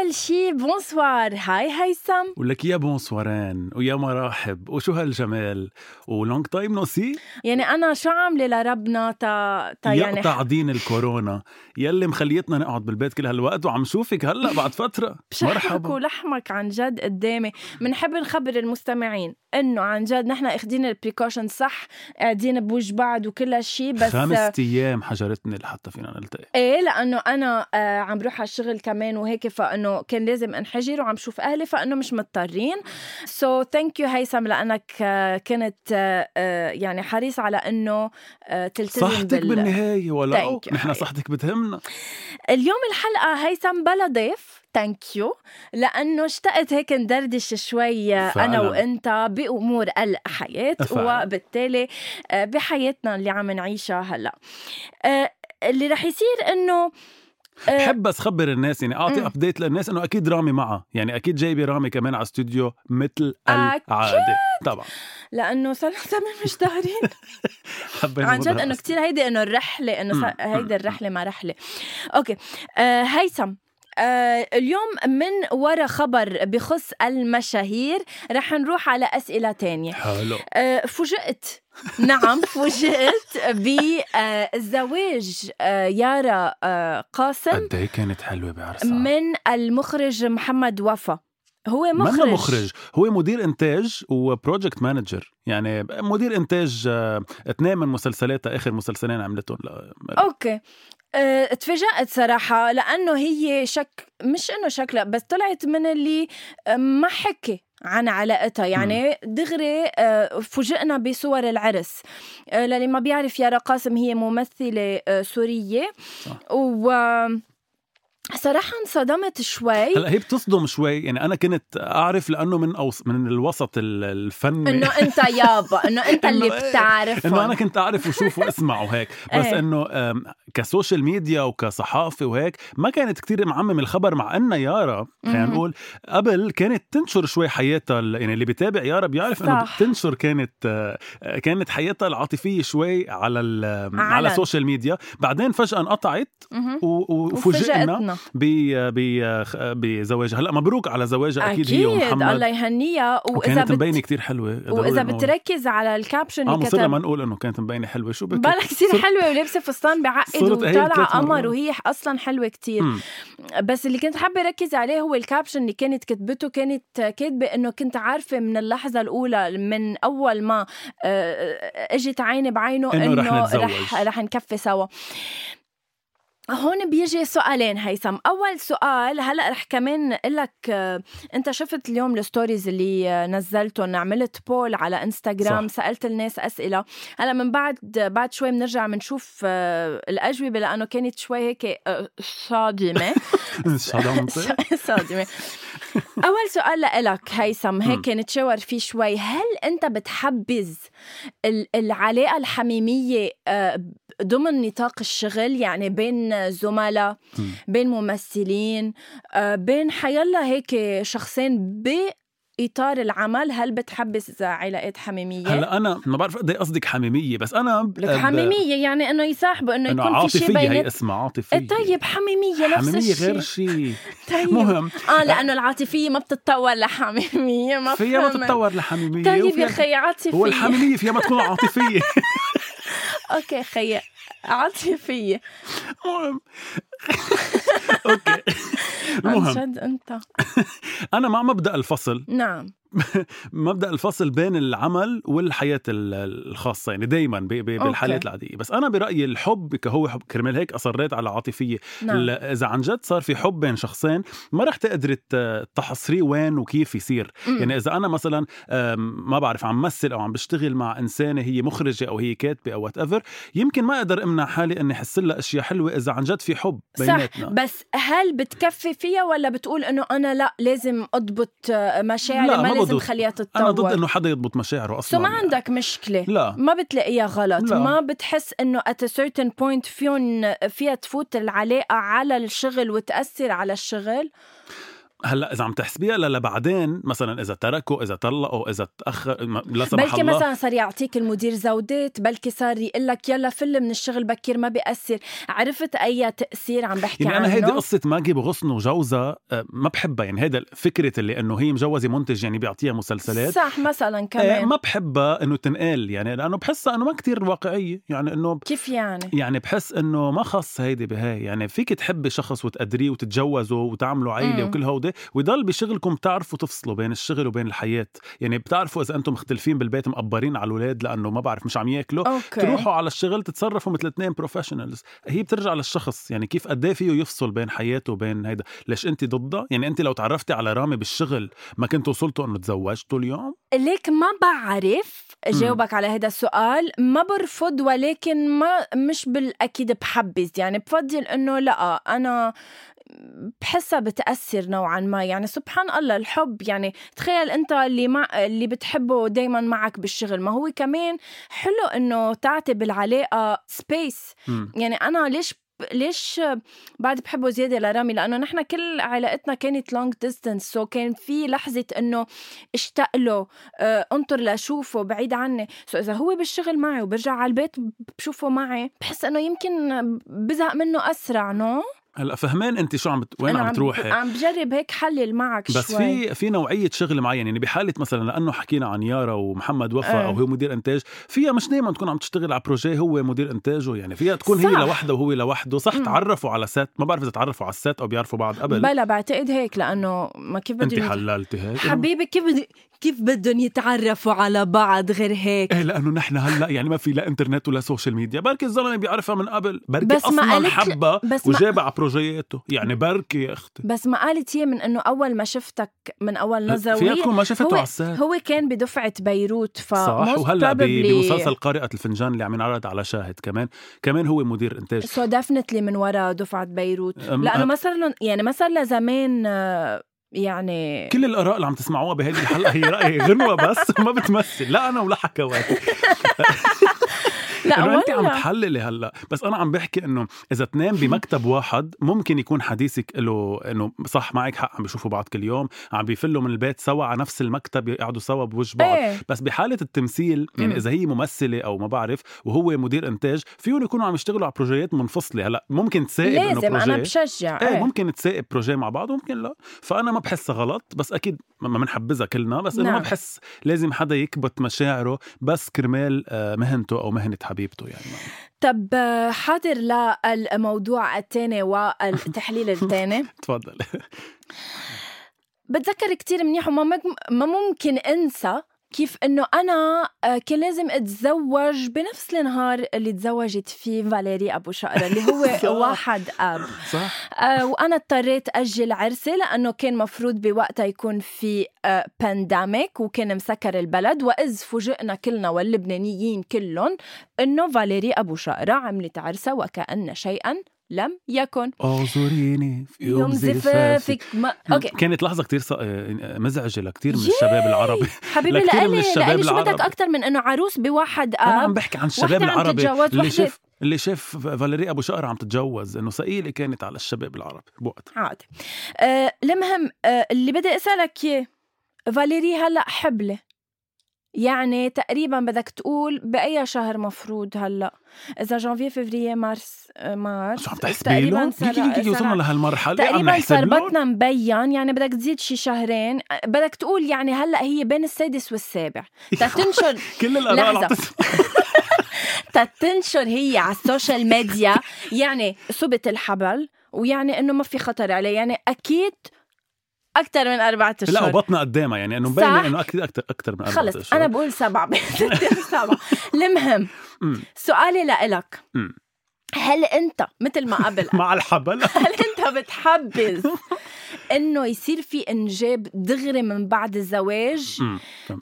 أول شي bonsoir. hi هيثم. ولك يا بونسوارين ويا مرحب وشو هالجمال؟ و long time no see؟ يعني أنا شو عاملة لربنا تا, تا يعني يقطع دين الكورونا. يلي مخليتنا نقعد بالبيت كل هالوقت وعم شوفك هلا بعد فترة. مرحبا. ولحمك عن جد قدامي. بنحب نخبر المستمعين إنه عن جد نحن اخذين ال precaution صح قاعدين بوجه بعض وكل هالشي بس خمس أيام حجرتني لحتى فينا نلتقي. إيه لأنه أنا آه عم بروح على الشغل كمان وهيك فإنه كان لازم انحجر وعم شوف أهلي فإنه مش مضطرين. so thank you هيثم لأنك آه كنت آه آه يعني حريص على إنه تلتزم صحتك بال... بالنهاية ولا؟ نحن. صحتك بتهمنا. اليوم الحلقة هيثم بلا ضيف. thank you لأنه اشتقت هيك ندردش شوي أنا فعلاً. وأنت بأمور الحياة فعلاً. وبالتالي بحياتنا اللي عم نعيشها هلأ. اللي رح يصير إنه بحب بس خبر الناس يعني أعطي. update للناس إنه أكيد رامي معها يعني أكيد جايبة رامي كمان على استوديو مثل. العادة. طبعا. لأنه صار ثمان مش دارين عن جد إنه. كتير هيدي إنه الرحلة إنه. هيدي الرحلة ما رحلة. okay. آه هيثم آه اليوم من وراء خبر بخص المشاهير رح نروح على أسئلة تانية. حلو. آه، فوجئت نعم فوجئت بزواج يارا آه، قاسم قد إيه كانت حلوة بعرسها؟ من المخرج محمد وفا. هو مخرج. مخرج. مخرج هو مدير إنتاج و project manager. يعني مدير إنتاج آه، اثنين من مسلسلاتها آخر مسلسلين عملتهم okay. تفاجأت صراحة لأنه هي شك مش إنه شكلها بس طلعت من اللي ما حكي. عن علاقتها. يعني دغري أه، فوجئنا بصور العرس. أه، للي ما بيعرف يارا قاسم هي ممثلة أه، سورية. صح. و صراحة انصدمت شوي هلا هي بتصدم شوي يعني أنا كنت أعرف لأنه من أوس من الوسط ال- الفني إنه أنت يابا إنه أنت اللي إنه إيه، بتعرف إنه أنا كنت أعرف وشوف واسمع وهيك بس. إنه أم، كسوشيال ميديا وكصحافة وهيك ما كانت كتير معمم الخبر مع إنها يارا خلينا. نقول قبل كانت تنشر شوي حياتها يعني اللي بيتابع يارا بيعرف إنه صح. بتنشر كانت آه، كانت حياتها العاطفية شوي على ال- على. ال social media بعدين فجأة انقطعت وفوجئنا ب- بزواجها هلأ مبروك على زواجها أكيد, هي أكيد ومحمد الله يهنيها وإذا وكانت بت... مبينة كتير حلوة نقول. بتركز على ال caption آه اللي كتب ما نقول إنه كانت مبينة حلوة شو بك بالك كثير صرت- حلوة ولابسة فستان بعقد وطالعة قمر. وهي أصلا حلوة كتير مم. بس اللي كنت حابة أركز عليه هو ال caption اللي كانت كتبته كانت كاتبة إنه كنت عارفة من اللحظة الأولى من أول ما آه، إجت عيني بعينه إنه رح. رح رح نكفي سوا هون بيجي سؤالين هيثم. أول سؤال هلأ رح كمان أقول لك آه، أنت شفت اليوم ال stories اللي نزلتهم عملت poll على انستغرام صح. سألت الناس أسئلة. هلأ من بعد بعد شوي بنرجع بنشوف آه، الأجوبة لأنه كانت شوي هيك آه، صادمة. صادمة. أول سؤال لإلك هيثم هيك نتشاور فيه شوي. هل أنت بتحبذ ال- العلاقة الحميمية آه، ضمن نطاق الشغل؟ يعني بين زملاء. بين ممثلين آه، بين حيلا هيك شخصين بإطار العمل هل بتحبذ علاقات حميمية؟ هلأ أنا ما بعرف قد إيه قصدك حميمية بس أنا ب- لك حميمية يعني إنه يصاحبوا إنه يكون في شيء عاطفيه هي بين اسمها عاطفية. طيب حميمية نفس حميمية الشيء غير شيء طيب. مهم. آه لأنه العاطفية ما بتتطور لحميمية ما فيها ما. تتطور لحميمية طيب يا أخي عاطفية. هو الحميمية فيها ما تكون عاطفية. okay خيي عاطفية. المهم. okay. عن جد أنت. أنا مع مبدأ الفصل. نعم. مبدأ الفصل بين العمل والحياة ال- الخاصة يعني دائما بالحالات. العادية. بس أنا برأيي الحب كهو حب كرمال هيك أصريت على عاطفية. نعم. إذا عن جد صار في حب بين شخصين ما رح تقدري تحصريه وين وكيف يصير. مم. يعني إذا أنا مثلا ما بعرف عم مثل أو عم بشتغل مع إنسانة هي مخرجة أو هي كاتبة أو whatever يمكن ما أقدر امنع حالي إني احس لها أشياء حلوة إذا عن جد في حب صح بيناتنا. بس هل بتكفي فيها ولا بتقول إنه أنا لا لازم أضبط مشاعري؟ لا، ما, ما لازم. خليها تتطور. أنا ضد إنه حدا يضبط مشاعره أصلا. so ما يعني. عندك مشكلة. لا. ما بتلاقيها غلط. لا. ما بتحس إنه at a certain point فيهم فيها تفوت العلاقة على الشغل وتأثر على الشغل. هلأ إذا عم تحسبيها لبعدين مثلا إذا تركوا إذا طلقوا إذا تأخر لا سمح بلكي الله. مثلا صار يعطيك المدير زودات بلكي صار يقول لك يلا فل من الشغل بكير ما بيأثر. عرفت أي تأثير عم بحكي يعني عنه؟ أنا هيدي قصة ماجي بغصن وجوزها آه، ما بحبها. يعني هيدا فكرة اللي إنه هي مجوزة منتج يعني بيعطيها مسلسلات. صح مثلا آه، كمان. ما بحبها إنه تنقال. يعني لأنه بحسها إنه ما كتير واقعية. يعني إنه كيف يعني؟ يعني بحس إنه ما خص هيدي بهاي. يعني فيك تحبي شخص وتقدريه وتتجوزوا وتعملوا عيلة. وكل هودي. ويضل بشغلكم بتعرفوا تفصلوا بين الشغل وبين الحياة. يعني بتعرفوا إذا أنتم مختلفين بالبيت مقبرين على الأولاد لأنه ما بعرف مش عم يأكلوا. okay. تروحوا على الشغل تتصرفوا مثل اثنين professionals هي بترجع للشخص. يعني كيف قد إيه فيه يفصل بين حياته وبين هيدا. ليش انت ضدها؟ يعني انت لو تعرفتي على رامي بالشغل ما كنت وصلتوا إنه تزوجتوا اليوم؟ ليك ما بعرف جاوبك على هذا السؤال. ما برفض ولكن ما مش بالأكيد بحبذ يعني بفضل إنه لا أنا بحسها بتأثر نوعا ما. يعني سبحان الله الحب يعني تخيل أنت اللي مع اللي بتحبه دايما معك بالشغل. ما هو كمان حلو إنه تعطي بالعلاقة space. يعني أنا ليش ليش بعد بحبه زيادة لرامي؟ لأنه نحن كل علاقتنا كانت long distance so كان في لحظة إنه اشتاق له آه، انطر لأشوفه بعيد عني. so إذا هو بالشغل معي وبرجع على البيت بشوفه معي بحس إنه يمكن بزهق منه أسرع no هلا فهمان انت شو عم بت... وين عم تروحي؟ عم بجرب هيك حلل معك بس شوي. في في نوعية شغل معين يعني بحالة مثلا لأنه حكينا عن يارا ومحمد وفا إيه. أو هو مدير إنتاج فيها مش دائما تكون عم تشتغل على projet هو مدير انتاجه يعني فيها تكون هي صح. لوحده وهو لوحده. صح مم. تعرفوا على set ما بعرف إذا تعرفوا على ال set أو بيعرفوا بعض قبل. بلا بعتقد هيك لأنه ما كيف أنت بدهم يت- حللتي هيك؟ حبيبي كيف بد- كيف بدهم يتعرفوا على بعض غير هيك؟ إيه لأنه نحن هلأ يعني ما في لا إنترنت ولا social media بركي الزلمة بيعرفها من قبل. بركي بس ما أصلا قالت- حبها بس ما- وجابها على بروجياته يعني بركي يا أختي. بس ما قالت هي من إنه أول ما شفتك من أول نظرة. تكون ما شفته هو على ال set هو كان بدفعة بيروت ف صح وهلأ بمسلسل قارئة الفنجان اللي عم ينعرض على شاهد كمان. كمان هو مدير إنتاج. so definitely من وراء دفعة بيروت. لأنه ما صار لهم يعني ما صار زمان آه، يعني كل الآراء اللي عم تسمعوها بهذه الحلقة هي راي غنوة بس ما بتمثل. لا أنا ولا حكوات لا إنه أنت عم ولا. تحللي هلأ. بس أنا عم بحكي إنه إذا اثنين بمكتب واحد ممكن يكون حديثك له إنه صح معك حق عم بيشوفوا بعض كل يوم عم بيفلوا من البيت سوا على نفس المكتب يقعدوا سوا بوجه بعض. إيه. بس بحالة التمثيل يعني. إذا هي ممثلة أو ما بعرف وهو مدير إنتاج فيهم يكونوا عم يشتغلوا على بروجيات منفصلة. هلأ ممكن تسائب لازم أنا بروجي بشجع. إيه إيه. ممكن تسائب projet مع بعض وممكن لا. فأنا ما بحسها غلط بس أكيد ما ما بنحبذها كلنا بس إنه ما نعم. بحس لازم حدا يكبت مشاعره بس كرمال آه، مهنته أو مهنة حبيبته يعني طب حاضر للموضوع الثاني والتحليل الثاني. تفضل. بتذكر كتير منيح وما ما ممكن انسى كيف إنه أنا آه، كان لازم أتزوج بنفس النهار اللي تزوجت فيه فاليري أبو شقرة اللي. هو واحد آب. صح. آه، وأنا اضطريت أجل عرسي لأنه كان مفروض بوقتها يكون في pandemic وكان مسكر البلد وإذ فوجئنا كلنا واللبنانيين كلهم إنه فاليري أبو شقرة عملت عرسها وكأن شيئا. لم يكن اعذريني في يوم, يوم زفافك. ما... okay. كانت لحظة كتير ص... آه، مزعجة لكتير من الشباب العربي. حبيبي الشباب لإلي شو بدك العرب. أكثر من إنه عروس بواحد أنا عم اب بحكي عن الشباب العربي. اللي شاف اللي شاف فاليري أبو شقر عم تتجوز إنه ثقيله كانت على الشباب العربي. بوقتها عادي آه المهم آه اللي بدي أسألك إياه فاليري هلأ حبلة؟ يعني تقريبا بدك تقول بأي شهر مفروض هلأ؟ إذا janvier février mars mars شو عم تحسبي له؟ كيكي كيكي وصلنا لهالمرحلة عم تقريبا صار بطنا مبين يعني بدك تزيد شي شهرين. آه، بدك تقول يعني هلأ هي بين السادس والسابع. تتنشر كل الآراء تتنشر هي على السوشيال ميديا. يعني صبت الحبل ويعني إنه ما في خطر عليه. يعني أكيد أكثر من أربعة لا اشهر وبطنها قدامها يعني إنه صح. مبينه إنه أكيد أكثر أكثر من خلص أشهر. أنا بقول سبعة. سبعة. المهم سؤالي لإلك. هل أنت مثل ما قبل مع الحبل. هل أنت بتحبذ إنه يصير في إنجاب دغري من بعد الزواج؟ أمم، تمام.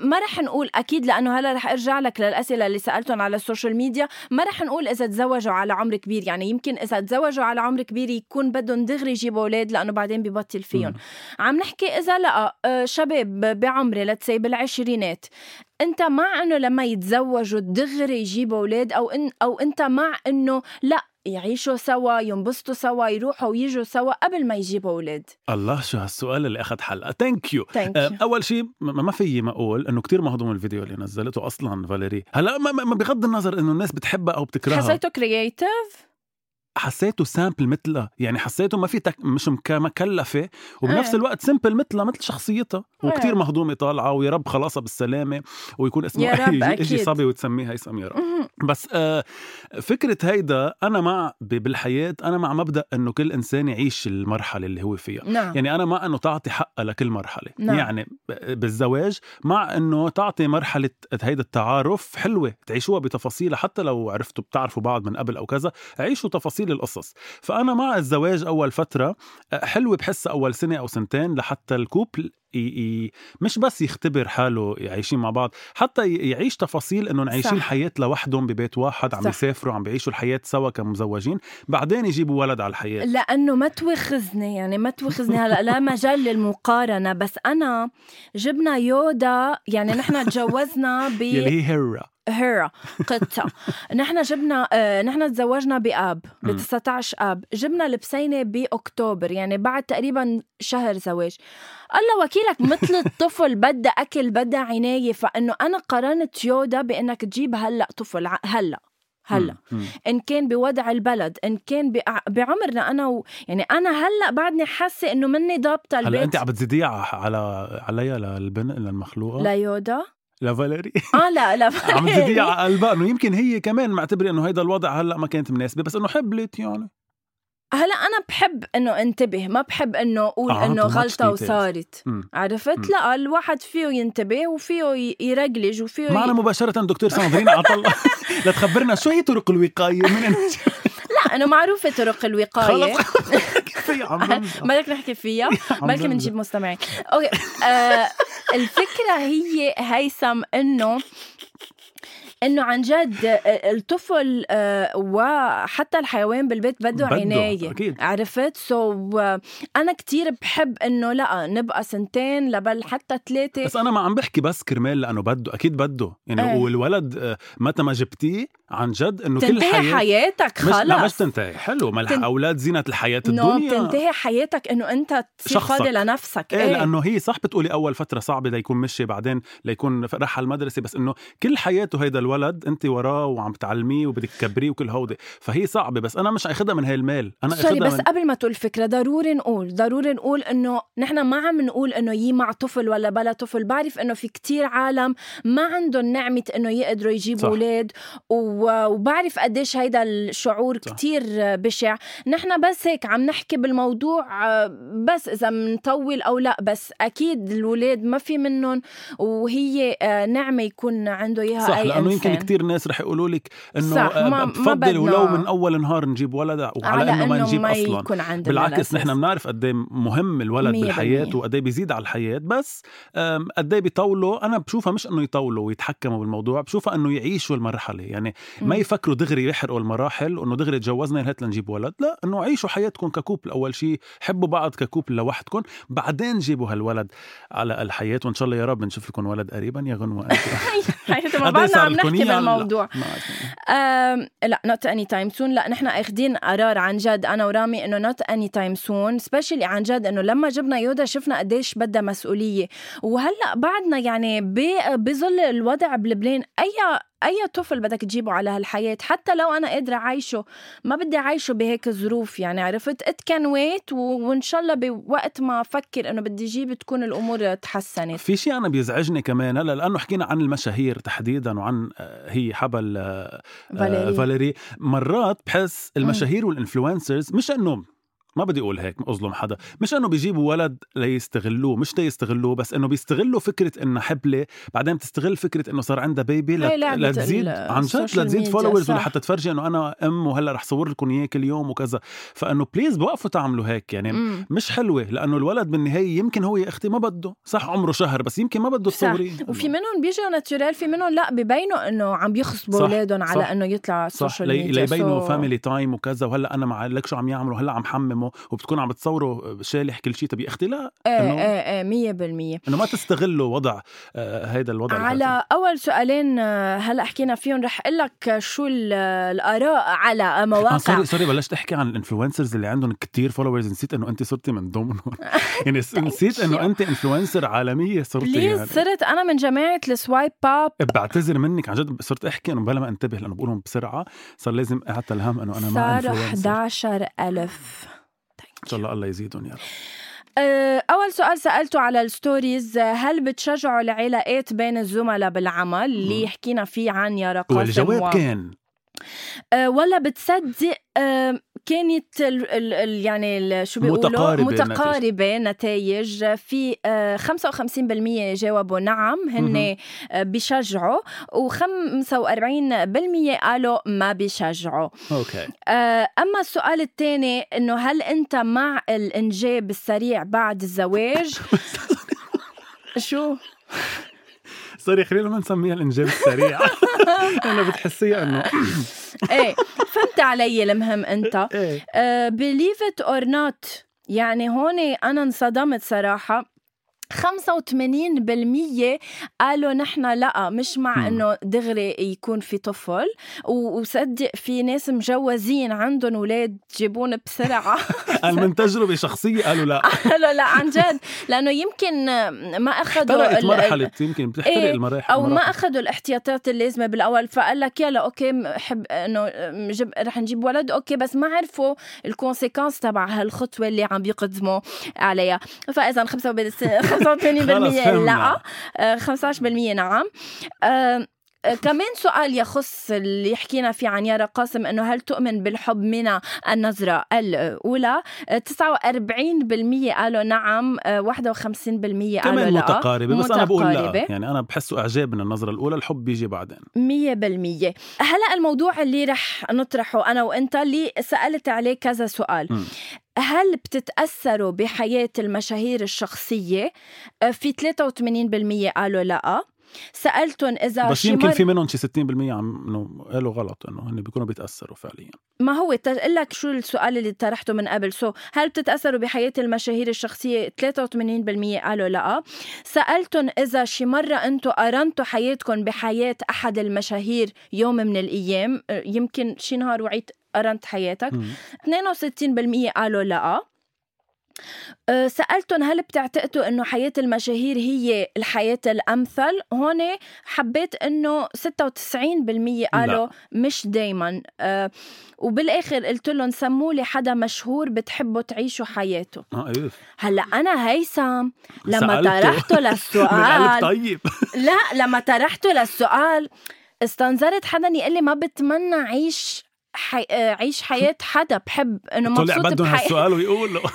ما رح نقول أكيد لأنه هلا رح أرجع لك للأسئلة اللي سألتهم على السوشيال ميديا. ما رح نقول إذا تزوجوا على عمر كبير يعني يمكن إذا تزوجوا على عمر كبير يكون بدهم دغري يجيبوا أولاد لأنه بعدين ببطل فيهم. عم نحكي إذا لا آه، شباب بعمري let's say بالعشرينات أنت مع إنه لما يتزوجوا دغري يجيبوا أولاد أو إن أو أنت مع إنه لا يعيشوا سوا ينبسطوا سوا يروحوا ويجوا سوا قبل ما يجيبوا أولاد. الله شو هالسؤال اللي أخذ حلقة. thank you آه، أول شيء ما في ما أقول إنه كتير مهضوم الفيديو اللي نزلته أصلا فاليري. هلأ ما بغض النظر إنه الناس بتحبها أو بتكرهها. حسيته creative حسيته simple مثلها يعني حسيته ما في تك... مش مك... مكلفة وبنفس إيه. الوقت simple مثلها مثل شخصيتها وكتير مهضومة طالعة ويا رب خلاصها بالسلامة ويكون اسمه يا رب، يجي- يجي أكيد. صبي وتسميه هيثم يا رب بس آه فكرة هيدا أنا مع بالحياة أنا مع مبدا إنه كل إنسان يعيش المرحلة اللي هو فيها نعم يعني أنا مع إنه تعطي حقها لكل مرحلة نعم. يعني بالزواج مع إنه تعطي مرحلة هيدا التعارف حلوة تعيشوها بتفاصيلها حتى لو عرفتوا بتعرفوا بعض من قبل أو كذا عيشوا تفاصيل القصص فأنا مع الزواج أول فترة أه، حلوة بحسها أول سنة أو سنتين لحتى الكوبل ي... ي... مش بس يختبر حاله عايشين مع بعض حتى ي- يعيش تفاصيل إنهم عايشين. حياة لوحدهم ببيت واحد عم صح. يسافروا عم بيعيشوا الحياة سوا كمزوجين بعدين يجيبوا ولد على الحياة لأنه ما توخزني يعني ما توخزني هلأ لا مجال للمقارنة بس أنا جبنا يودا يعني نحن تجوزنا ب يلي هي هيرا هيرا قطة. نحن جبنا آه نحن تزوجنا بآب ب مم. 19 آب. جبنا البسينة بأكتوبر يعني بعد تقريبا شهر زواج. الله وكيلك مثل الطفل بدها أكل بدها عناية فإنه أنا قارنت يودا بإنك تجيب هلأ طفل هلأ هلأ. إن كان بوضع البلد إن كان بع- بعمرنا أنا و... يعني أنا هلأ بعدني حاسة إنه مني ضابطة هلأ البيت. انت عم بتزيديها على عليها للبنت للمخلوقة؟ ليودا. لفاليري آه لا لا عم تزيديها على قلبها انه يمكن هي كمان معتبرة إنه هيدا الوضع هلأ ما كانت مناسبة. بس إنه حبلت يعني هلأ أنا بحب إنه انتبه ما بحب إنه أقول آه، إنه غلطة. وصارت. مم. عرفت؟ مم. لا الواحد فيه ينتبه وفيه يرجلج وفيه معنا ي... مباشرة دكتور ساندرين عطله لتخبرنا شو هي طرق الوقاية من لا أنه معروفة طرق بمزح. بدك نحكي فيها بمزح. بنجيب مستمعين. okay. آه الفكرة هي هيثم إنه إنه عن جد آه، الطفل آه، وحتى الحيوان بالبيت بده عناية أكيد. عرفت؟ so أنا كتير بحب إنه لا نبقى سنتين لبل حتى ثلاثة بس أنا ما عم بحكي بس كرمال لأنه بده أكيد بده. يعني إيه. والولد آه، متى ما جبتيه عن جد إنه كل تنتهي حياه حياتك مش لا مش خلص. تنتهي. حلو. ما تن- الاولاد زينة الحياة no الدنيا. بتنتهي حياتك إنه أنت تصير. فاضي لنفسك. إيه. لأنه هي صح بتقولي أول فترة صعبة ليكون مشي بعدين ليكون راح على المدرسة بس إنه كل حياته هيدا الولد انت وراه وعم تعلميه وبدك تكبريه وكل هودي. فهي صعبة بس أنا مش اخذها من هاي المال. أنا سوري بس من قبل ما تقول فكرة ضروري نقول ضروري نقول إنه نحن ما عم نقول إنه يي مع طفل ولا بلا طفل. بعرف إنه في كتير عالم ما عندهم نعمة إنه يقدروا يجيبوا. أولاد وبعرف قديش هيدا الشعور صح. كتير بشع. نحن بس هيك عم نحكي بالموضوع بس إذا منطول أو لا بس أكيد الولاد ما في منهم وهي آه، نعمة يكون عنده إياها صح أي لأنه يمكن كتير ناس رح يقولوا لك إنه آه، بفضل. ولو من أول نهار نجيب ولد وعلى على إنه ما نجيب ما أصلا يكون عندنا بالعكس. نحن بنعرف قد إيه مهم الولد بالحياة. وقد إيه بيزيد على الحياة بس قد إيه بيطولوا أنا بشوفها مش إنه يطولوا ويتحكموا بالموضوع بشوفها إنه يعيشوا المرحلة يعني ما. يفكروا دغري يحرقوا المراحل وإنه دغري تجوزنا هات لنجيب ولد لا إنه عيشوا حياتكم ك couple أول شيء حبوا بعض ك couple لوحدكم بعدين جيبوا هالولد على الحياة وإن شاء الله يا رب نشوف لكم ولد قريبا يا غنوه انت حياتي ما إيه عم لكم نحكي؟ بالموضوع لا، not anytime soon لا نحن أخذين قرار عن جد أنا ورامي إنه not anytime soon specially عن جد إنه لما جبنا يودا شفنا قديش بدها مسؤولية. وهلأ بعدنا يعني بظل الوضع بلبنان أي أي طفل بدك تجيبه على هالحياة حتى لو أنا قادرة أعيشه ما بدي أعيشه بهيك ظروف يعني عرفت؟ it can wait وإن شاء الله بوقت ما أفكر إنه بدي أجيب تكون الأمور تحسنت. في شيء أنا بيزعجني كمان هلا لأنه حكينا عن المشاهير تحديدا وعن آه، هي حبل آه، فاليري. فاليري. مرات بحس المشاهير وال influencers مش انه ما بدي أقول هيك أظلم حدا مش إنه بيجيبوا ولد ليستغلوه مش ليستغلوه بس إنه بيستغلوا فكرة إنه حبلة بعدين بتستغل فكرة إنه صار عندها baby لت... لعبة لتزيد عن جد لتزيد followers صح. ولحتى تفرجي إنه أنا أم وهلأ رح صور لكم اياه كل يوم وكذا فإنه please بوقفوا تعملوا هيك يعني مم. مش حلوة لأنه الولد بالنهاية يمكن هو يا أختي ما بده صح عمره شهر بس يمكن ما بده صح. تصوريه وفي منهم بيجوا natural في منهم لا ببينوا إنه عم بيخصبوا صح، أولادهم على. إنه يطلع على صح ليبينوا فاميلي تايم وكذا وهلأ أنا مع لك شو عم يعملوا هلأ عم حممه وبتكون عم بتصوروا شالح كل شيء يا أختي لا إيه إيه إيه مية بالمية. إنه ما تستغلوا وضع آه هيدا الوضع. على أول سؤالين آه، هلا حكينا فيهم رح أقول لك شو ال- الآراء على آه مواقع. sorry sorry بلشت أحكي عن ال influencers اللي عندهم كتير followers نسيت إنه انت صرتي من ضمنهم. يعني س- نسيت إنه انت influencer عالمية صرتي please يعني. صرت أنا من جماعة ال swipe up بعتذر منك. عن جد صرت أحكي إنه بلا ما انتبه لأنه بقولهم بسرعة صار لازم أعطي الهم إنه أنا ما influencer 11 ألف. إن شاء الله الله يزيدهم يا رب. أه، أول سؤال سألته على الستوريز هل بتشجعوا العلاقات بين الزملاء بالعمل؟ اللي. حكينا فيه عن يارا قاسم والجواب و... كان. أه، ولا بتصدق أه، كانت ال ال ال يعني شو بيقولوا متقاربة متقاربة نتائج في أه، 55% جاوبوا نعم هن. أه، بيشجعوا و45% قالوا ما بيشجعوا okay آه، أما السؤال الثاني إنه هل أنت مع الإنجاب السريع بعد الزواج؟ شو؟ sorry خلينا ما نسميها الإنجاب السريع. أنا بتحسيها إنه إيه فهمت علي المهم إيه. believe it or not يعني هون أنا انصدمت صراحة. 85% قالوا نحن لا مش مع. إنه دغري يكون في طفل. وصدق في ناس مجوزين عندهم أولاد جيبون بسرعة. قال من تجربة شخصية قالوا لا. لا لا عن جد. لأنه يمكن ما أخذوا مرحلة يمكن بتحترق إيه، المراحل أو ما. أخذوا الاحتياطات اللازمة بالأول. فقال لك يلا okay حب إنه جب رح نجيب ولد. okay بس ما عرفوا ال consequences تبع هالخطوة اللي عم بيقدموا عليها. فاذا 85% خلص لا فهمنا. آه، 15% نعم آه، كمان سؤال يخص اللي حكينا فيه عن يارا قاسم إنه هل تؤمن بالحب من النظرة الأولى؟ آه، 49% قالوا نعم آه، 51% قالوا كمان لا. متقاربة بس أنا بقول لا. متقاربة. يعني أنا بحسه إعجاب من النظرة الأولى الحب بيجي بعدين. مية بالمية. هلأ الموضوع اللي رح نطرحه أنا وأنت اللي سألت عليه كذا سؤال. مم. هل بتتأثروا بحياة المشاهير الشخصية؟ في 83% قالوا لا. سألتهم إذا بس يمكن مر- في منهم شي 60% عم إنه قالوا غلط إنه هن بيكونوا بيتأثروا فعليا. ما هو تقول لك شو السؤال اللي طرحته من قبل. سو هل بتتأثروا بحياة المشاهير الشخصية؟ 83% قالوا لا. سألتهم إذا شي مرة أنتوا قارنتوا حياتكم بحياة أحد المشاهير يوم من الأيام أه، يمكن شي نهار وعيت قارنت حياتك. مم. 62% قالوا لا. سألتهم هل بتعتقدوا إنه حياة المشاهير هي الحياة الأمثل؟ هون حبيت إنه 96% قالوا مش دايما أه وبالآخر قلت لهم سموا لي حدا مشهور بتحبوا تعيشوا حياته. آه إيه هلأ أنا هيثم لما. طرحته للسؤال طيب لا لما طرحته للسؤال استنظرت حدا يقول لي ما بتمنى عيش حي... آه، عيش حياة حدا بحب إنه طلع مبسوط بدهم بحي... هالسؤال ويقولوا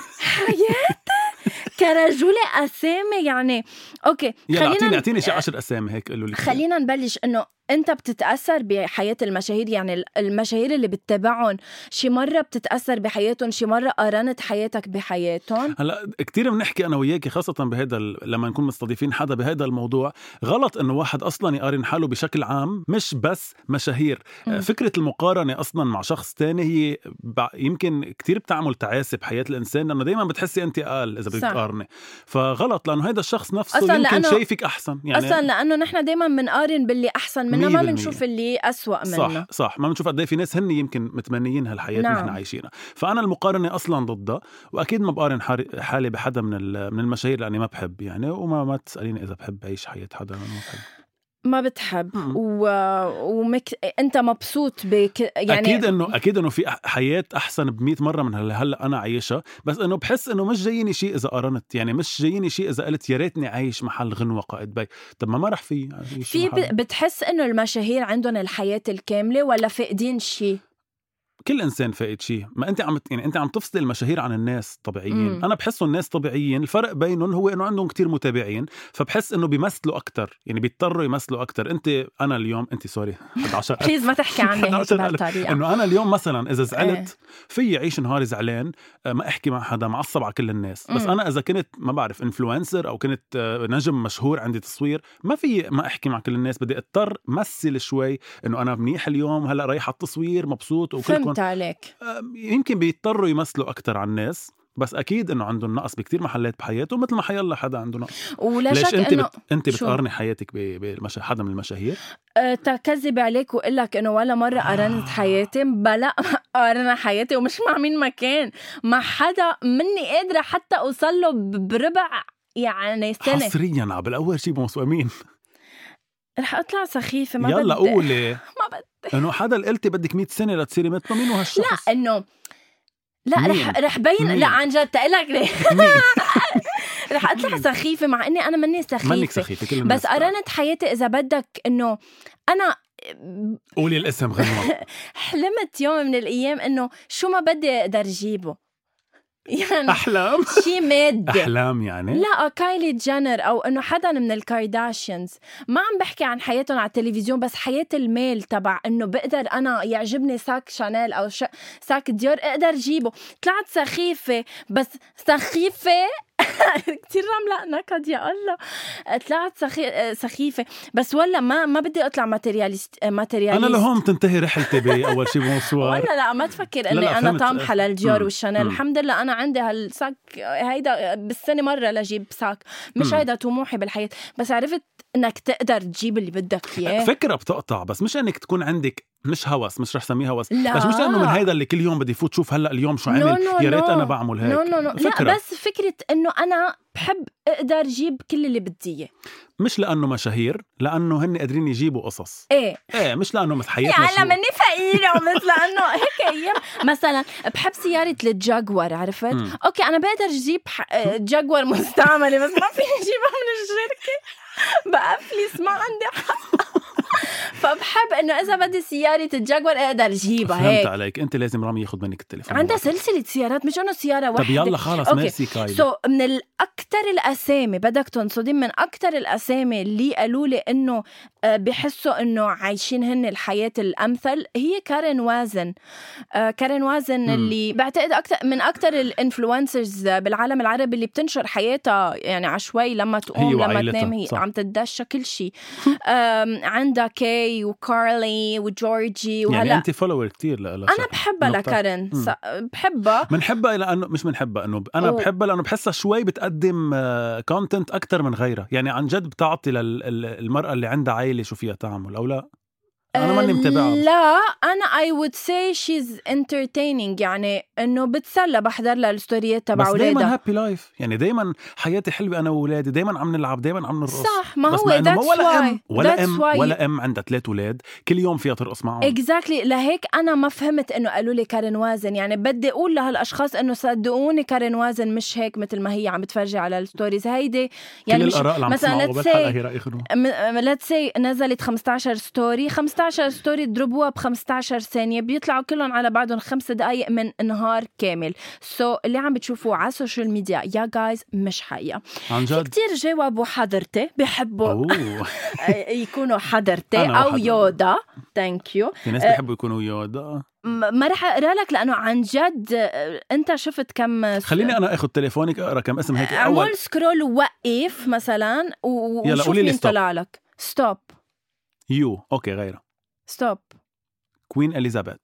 كرجولة أسامي يعني. أوكي يلا اعطيني خلينا أعطيني شي 10 اسامي هيك قولوا لي خلينا نبلش إنه أنت بتتأثر بحياة المشاهير يعني المشاهير اللي بتتابعهم شي مرة بتتأثر بحياتهم شي مرة قارنت حياتك بحياتهم؟ هلا كثير بنحكي أنا وياكي خاصة بهذا لما نكون مستضيفين حدا بهذا الموضوع غلط إنه واحد أصلا يقارن حاله بشكل عام مش بس مشاهير. مم. فكرة المقارنة أصلا مع شخص تاني هي يمكن كثير بتعمل تعاسة بحياة الإنسان لأنه دائما بتحسي أنت أقل إذا بدك. تقارني. فغلط لأنه هذا الشخص نفسه يمكن لأنه- شايفك أحسن. يعني أصلا لأنه نحن دايما بنقارن باللي أحسن منا ما 100% بنشوف اللي أسوأ منه صح صح ما بنشوف قد إيه في ناس هن يمكن متمنيين هالحياة نعم. نعم. نحن عايشينها فأنا المقارنة أصلا ضدها وأكيد ما بقارن حالي بحدا من من المشاهير لأني ما بحب يعني وما ما تسأليني إذا بحب أعيش حياة حدا ما بحب ما بتحب. و... ومك... انت مبسوط بك يعني أكيد انه أكيد إنه في حياة أحسن ب 100 مرة من هلأ أنا عايشها. بس إنه بحس إنه مش جاييني شيء إذا قارنت. يعني مش جاييني شيء إذا قلت يا ريتني عايش محل غنوه قائد طب ما ما رح في في. ب... بتحس إنه المشاهير عندهم الحياة الكاملة ولا فاقدين شيء؟ كل إنسان فاقد شيء. ما أنت عم يعني أنت عم تفصل المشاهير عن الناس طبيعيين. مم. أنا بحسهم الناس طبيعيين. الفرق بينهم هو إنه عندهم كتير متابعين. فبحس إنه بيمثلوا أكثر يعني بيضطروا يمثلوا أكثر أنت أنا اليوم أنت sorry 11 please ما تحكي عني هيك 11 ألف. بهالطريقه إنه أنا اليوم مثلا إذا إيه. زعلت في اعيش نهاري زعلان آه، ما أحكي مع حدا معصب على كل الناس. بس مم. أنا إذا كنت ما بعرف influencer أو كنت آه، نجم مشهور عندي تصوير ما في ما أحكي مع كل الناس. بدي أضطر مثل شوي إنه أنا منيح اليوم هلأ رايح على التصوير مبسوط وكلكم فهمت عليك. آه، يمكن بيضطروا يمثلوا أكثر على الناس بس أكيد إنه عندهم نقص بكتير محلات بحياته مثل ما حيلا حدا عنده نقص. ولا ليش شك أنت إنه بت... أنت؟ بتقارني حياتك ب... بمشا... حدا من المشاهير؟ أه، تكذب عليك وأقول لك إنه ولا مرة قارنت حياتي بلا قارنا حياتي ومش مع مين ما كان مع حدا مني قادرة حتى أوصل له بربع يعني سنة. حصريا عبل أول شيء بمسؤمين رح أطلع سخيفة ما يلا بدي. قولي. ما بدي. انه حدا اللي قلتي بدك 100 سنة لتصيري مثله مين هو هالشخص؟ لا انه لا مين؟ رح رح بين مين؟ لا عن جد تقلك ليه؟ رح أطلع؟ سخيفة مع إني أنا مني سخيفة منك سخيفة كل الناس بس قارنت حياتي إذا بدك إنه أنا قولي الاسم غنوة حلمت يوم من الأيام إنه شو ما بدي أقدر جيبه يعني أحلام؟ شي مادي أحلام يعني؟ لا كايلي جينر أو إنه حدا من الكارداشيانز. ما عم بحكي عن حياتهم على التلفزيون بس حياة الميل تبع إنه بقدر أنا يعجبني ساك شانيل أو ش... ساك ديور أقدر جيبه. طلعت سخيفة بس سخيفة كثير رملة نكد يا الله طلعت سخي... سخيفة بس ولا ما ما بدي أطلع ماتيرياليست ماتيرياليست أنا لهون تنتهي رحلتي باول شيء بموسوار ولا لا ما تفكر إني أنا. طامحه للديور. والشانيل. الحمد لله أنا عندي هال sac هيدا بالسنة مرة لجيب sac مش. هيدا طموحي بالحياة بس عرفت إنك تقدر تجيب اللي بدك إياه فكرة بتقطع بس مش إنك تكون عندك مش هوس مش رح سميه هوس. لا. بس مش لأنه من هيدا اللي كل يوم بدي فوت شوف هلأ اليوم شو عمل يا ريت. أنا بعمل هيك. no no no فكرة. لا بس فكرة إنه أنا بحب أقدر جيب كل اللي بدي إياه. مش لأنه مشاهير لأنه هن قادرين يجيبوا قصص. إيه. إيه مش لأنه يا حياتنا هلا شو مني فقيرة مثل انه هيك أيام. مثلا بحب سيارة الجاكور عرفت؟ مم. okay أنا بقدر أجيب ح- جاكور مستعملة بس ما فيني اجيبها من الشركة. بأفلس ما عندي حق. فبحب إنه إذا بدي سيارة الجاكور أقدر أجيبها فهمت هيك عليك أنت لازم رامي ياخذ منك التليفون عندها وقت. سلسلة سيارات مش إنه سيارة طب واحدة يلا خلص okay. merci كايلي so, من الاكثر الأسامي بدك تنصدم من أكثر الأسامي اللي قالوا لي إنه آه، بحسوا إنه عايشين هن الحياة الأمثل هي كارين وازن آه، كارين وازن مم. اللي بعتقد أكثر من أكثر ال influencers بالعالم العربي اللي بتنشر حياتها يعني عشوائي لما تقوم لما تنام هي صح. عم تدشى كل شيء آم، كي وكارلي وجورجي يعني وهلا انت follower كثير لها أنا بحبها. س- بحبها بنحبها لأنه مش بنحبها إنه أنا أوه. بحبها لأنه بحسها شوي بتقدم content أكثر من غيرها يعني عن جد بتعطي للمراه اللي عندها عائله شو فيها تعمل أو لا أنا ماني متابعها. بس. لا أنا I would say she's entertaining يعني إنه بتسلى بحضر لها الستوريات تبع بس دايما اولادها happy life يعني دايما حياتي حلوة أنا واولادي دايما عم نلعب دايما عم نرقص. صح ما بس هو that's why ولا ام ولا ام ولا ام عندها ثلاث أولاد كل يوم فيها ترقص معهم. exactly لهيك أنا ما فهمت إنه قالوا لي كارين وازن. يعني بدي أقول لهالأشخاص إنه صدقوني كارين وازن مش هيك مثل ما هي عم بتفرجي على ال stories هيدي. يعني كل مش الآراء اللي عم مثلاً خنو let's say نزلت 15 story 15 story اضربوها ب 15 ثانية. بيطلعوا كلهم على بعضهم خمس دقائق من نهار كامل. so, اللي عم بتشوفوه على ال social media يا guys مش حقيقة. عن جد؟ كتير جاوبوا حضرتي بحبوا يكونوا حضرتي أو. يودا. thank you في ناس أه، بيحبوا يكونوا يودا. ما رح أقرأ لك لأنه عن جد آه، أنت شفت كم خليني أنا آخذ تليفونك أقرأ كم اسم هيك أول. اعمل scroll ووقف مثلا و- يلا وشوف قولي لي. طلع لك. ستوب يو أوكي غيرها ستوب كوين اليزابيث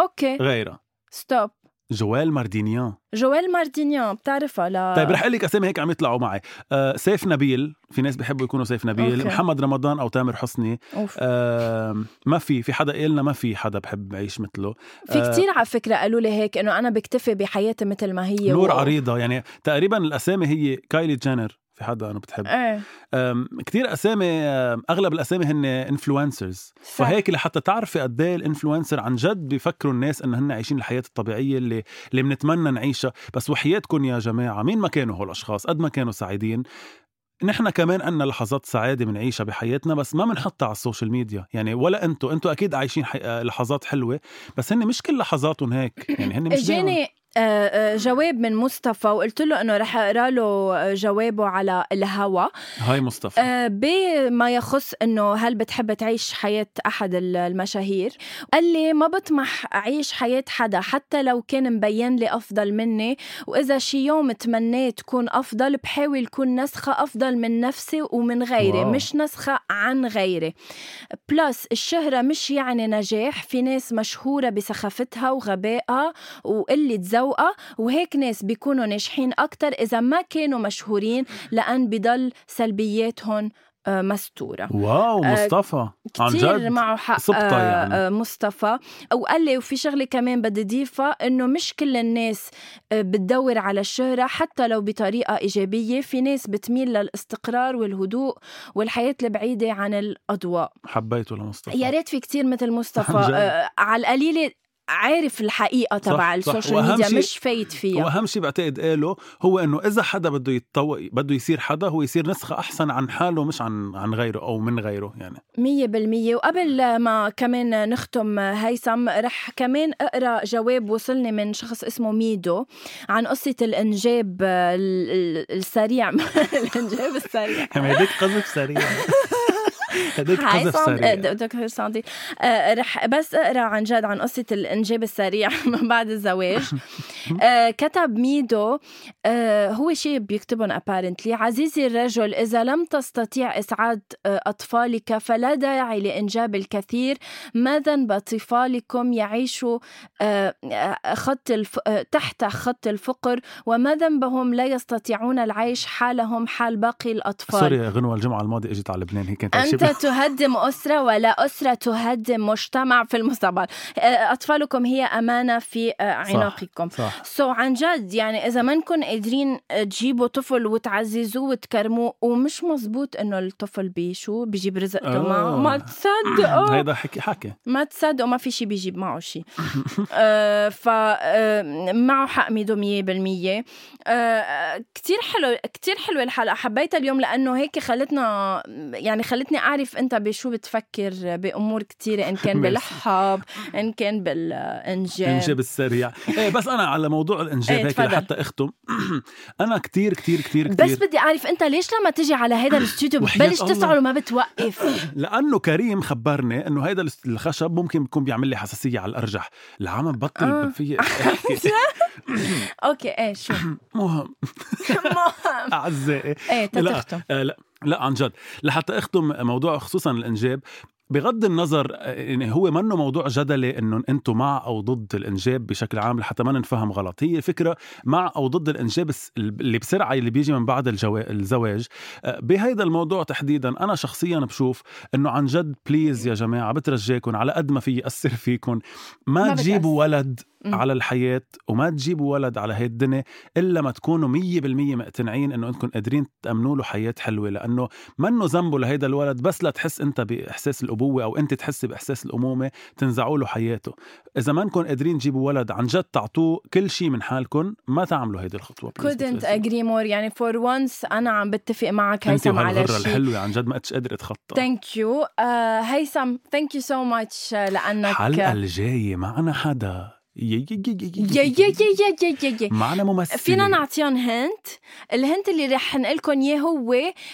أوكي غيرها ستوب جوال ماردينيان جويل ماردينيان بتعرفها؟ لا. طيب رح أقول لك أسامي هيك عم يطلعوا معي. آه سيف نبيل. في ناس بيحبوا يكونوا سيف نبيل. okay. محمد رمضان أو تامر حسني. أوف. آه ما في في حدا قالنا ما في حدا بحب يعيش مثله. في آه، كتير على فكرة قالوا لي هيك إنه أنا بكتفي بحياتي مثل ما هي نور و- عريضة. يعني تقريبا الأسامي هي كايلي جينر. في حدا أنا بتحب. إيه. أم، كتير أسامي أغلب الأسامي هن influencers. فهيك لحتى تعرفي قد إيه ال influencer عن جد بيفكروا الناس ان هن عايشين الحياة الطبيعية اللي اللي بنتمنى نعيشها. بس وحياتكم يا جماعة مين ما كانوا هول الاشخاص قد ما كانوا سعيدين. نحن كمان عنا لحظات سعادة بنعيشها بحياتنا بس ما بنحطها على ال social media. يعني ولا أنتم أنتم أكيد عايشين حي... لحظات حلوة بس هن مش كل لحظاتهم هيك. يعني هن مش إجاني جواب من مصطفى وقلت له إنه رح أقرأ له آه، جوابه على الهوا. هاي مصطفى. آه، بما يخص إنه هل بتحب تعيش حياة أحد ال- المشاهير؟ قال لي ما بطمح أعيش حياة حدا حتى لو كان مبين لي أفضل مني وإذا شي يوم تمنيت كون أفضل بحاول كون نسخة أفضل من نفسي ومن غيري واو. مش نسخة عن غيري. plus الشهرة مش يعني نجاح في ناس مشهورة بسخافتها وغبائها وقلة ذوقها وهيك ناس بيكونوا ناجحين أكتر إذا ما كانوا مشهورين لأن بضل سلبياتهم آه، مستورة. wow آه، مصطفى. عن كتير جد؟ معه حق آه، يعني. آه، مصطفى. وقال لي وفي شغلة كمان بدي اضيفها إنه مش كل الناس بتدور على الشهره حتى لو بطريقة إيجابية في ناس بتميل للاستقرار والهدوء والحياة البعيدة عن الأضواء. حبيته لمصطفى. يا ريت في كتير مثل مصطفى. آه، على القليلة عارف الحقيقة تبع. ال social media مش فايت فيها. وأهم شيء بعتقد قاله هو إنه إذا حدا بده يتطو... بده يصير حدا هو يصير نسخة أحسن عن حاله مش عن عن غيره أو من غيره يعني. مية بالمية. وقبل ما كمان نختم هيثم رح كمان أقرأ جواب وصلني من شخص اسمه ميدو عن قصة الإنجاب ال- ال- السريع. الإنجاب السريع. هديك قذف سريع هديك هاي قذف صوت سريع دكتور ساندي آه رح بس اقرأ عن جد عن قصة الإنجاب السريع من بعد الزواج. آه كتب ميدو آه هو شيء بيكتبهم ابارنتلي عزيزي الرجل إذا لم تستطيع إسعاد آه أطفالك فلا داعي لإنجاب الكثير. ما ذنب طفالكم يعيشوا آه آه، خط الف... آه تحت خط الفقر؟ وما ذنبهم لا يستطيعون العيش حالهم حال باقي الأطفال؟ sorry غنوة الجمعة الماضية إجت على لبنان هي كانت أنت تهدم أسرة ولا أسرة تهدم مجتمع في المستقبل؟ أطفالكم هي أمانة في عناقكم صح so, عن جد يعني إذا ما نكون قادرين تجيبوا طفل وتعززوه وتكرموه ومش مزبوط إنه الطفل بشو بيجيب رزقته آه. معه ما تصدقوا. هيدا حكي حكي. ما تصدقوا ما في شي بيجيب معه شي. آه ف معه حق ميدو مية بالمية. آه كتير حلو كتير حلوة الحلقة. حبيتها اليوم لأنه هيك خلتنا يعني خلتني أعرف أنت بشو بتفكر بأمور كتيرة إن كان. بالحب إن كان بالإنجاب الانجاب السريع. إيه بس أنا على موضوع الإنجاب إيه، هيك. لحتى أختم. أنا كتير كتير كتير بس بدي أعرف أنت ليش لما تجي على هيدا الاستوديو بتبلش. تسعر وما بتوقف؟ لأنه كريم خبرني إنه هيدا الخشب ممكن بيكون بيعمل لي حساسية على الأرجح. العام ببطل آه. في أوكي إيه شو؟ مهم. مهم. أعزائي. إيه تتختم آه لا. لا عن جد. لحتى أختم موضوع خصوصا الإنجاب بغض النظر آه، يعني هو منه موضوع جدلي إنه أنتم مع أو ضد الإنجاب بشكل عام لحتى ما ننفهم غلط. هي الفكرة مع أو ضد الإنجاب اللي بسرعة اللي بيجي من بعد الجوا... الزواج. آه، بهيدا الموضوع تحديدا أنا شخصيا بشوف إنه عن جد بليز يا جماعة بترجاكم على قد ما في يأثر فيكم ما, ما تجيبوا. ولد مم. على الحياة وما تجيبوا ولد على هي الدنيا إلا ما تكونوا مية بالمية مقتنعين إنه إنكم قادرين تأمنوا له حياة حلوة لأنه منه ذنبه لهيدا الولد بس لا تحس أنت بإحساس الأبوة أو أنت تحسي بإحساس الأمومة تنزعوا له حياته. إذا ما إنكم قادرين تجيبوا ولد عن جد تعطوه كل شيء من حالكم ما تعملوا هيدي الخطوة. please couldn't agree more. يعني for once أنا عم بتفق معك هيثم على شيء الحلوة عن جد ما قدرت قادر أتخطى. thank you هيثم thank you so much لأنك الحلقة الجاية معنا حدا. معنا ممثلة فينا نعطيهم hint ال hint اللي رح نقلكم اياه هو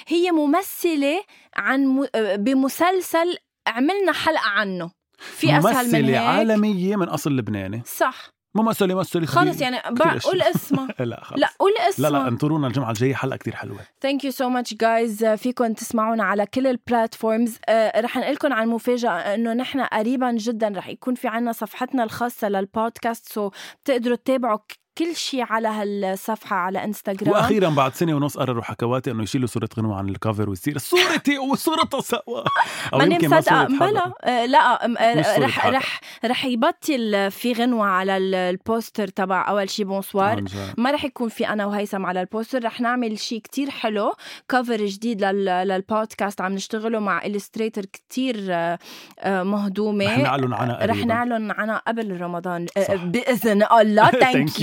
هي ممثلة عن م... بمسلسل عملنا حلقة عنه في اسهل من هيك ممثلة عالمية من اصل لبناني صح ممثلة ممثلة خلص يعني قول اسمها لا خلص. لا قول لا لا اسمها انطرونا الجمعة الجاية حلقة كتير حلوة. Thank you so much guys فيكم تسمعونا على كل ال platforms uh, رح نقلكم على المفاجاه إنه نحن قريبا جدا رح يكون في عنا صفحتنا الخاصة للبودكاست so so بتقدروا تتابعوا كل شيء على هالصفحة على انستغرام وأخيرا بعد سنة ونص قرروا حكواتي إنه يشيلوا صورة غنوه عن ال cover ويصير صورتي وصورتها سوا أو ماني حدا. بلا آه، لا آه، صورة رح. رح رح يبطل في غنوة على ال- ال poster تبع أول شي Bonsoir. ما رح يكون في أنا وهيثم على ال poster رح نعمل شيء كتير حلو cover جديد لل... للبودكاست عم نشتغله مع illustrator كتير آه، آه، مهضومة رح نعلن عنها رح. نعلن عنها قبل رمضان آه،. بإذن الله Thank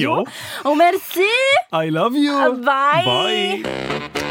Merci. I love you. Bye. Bye.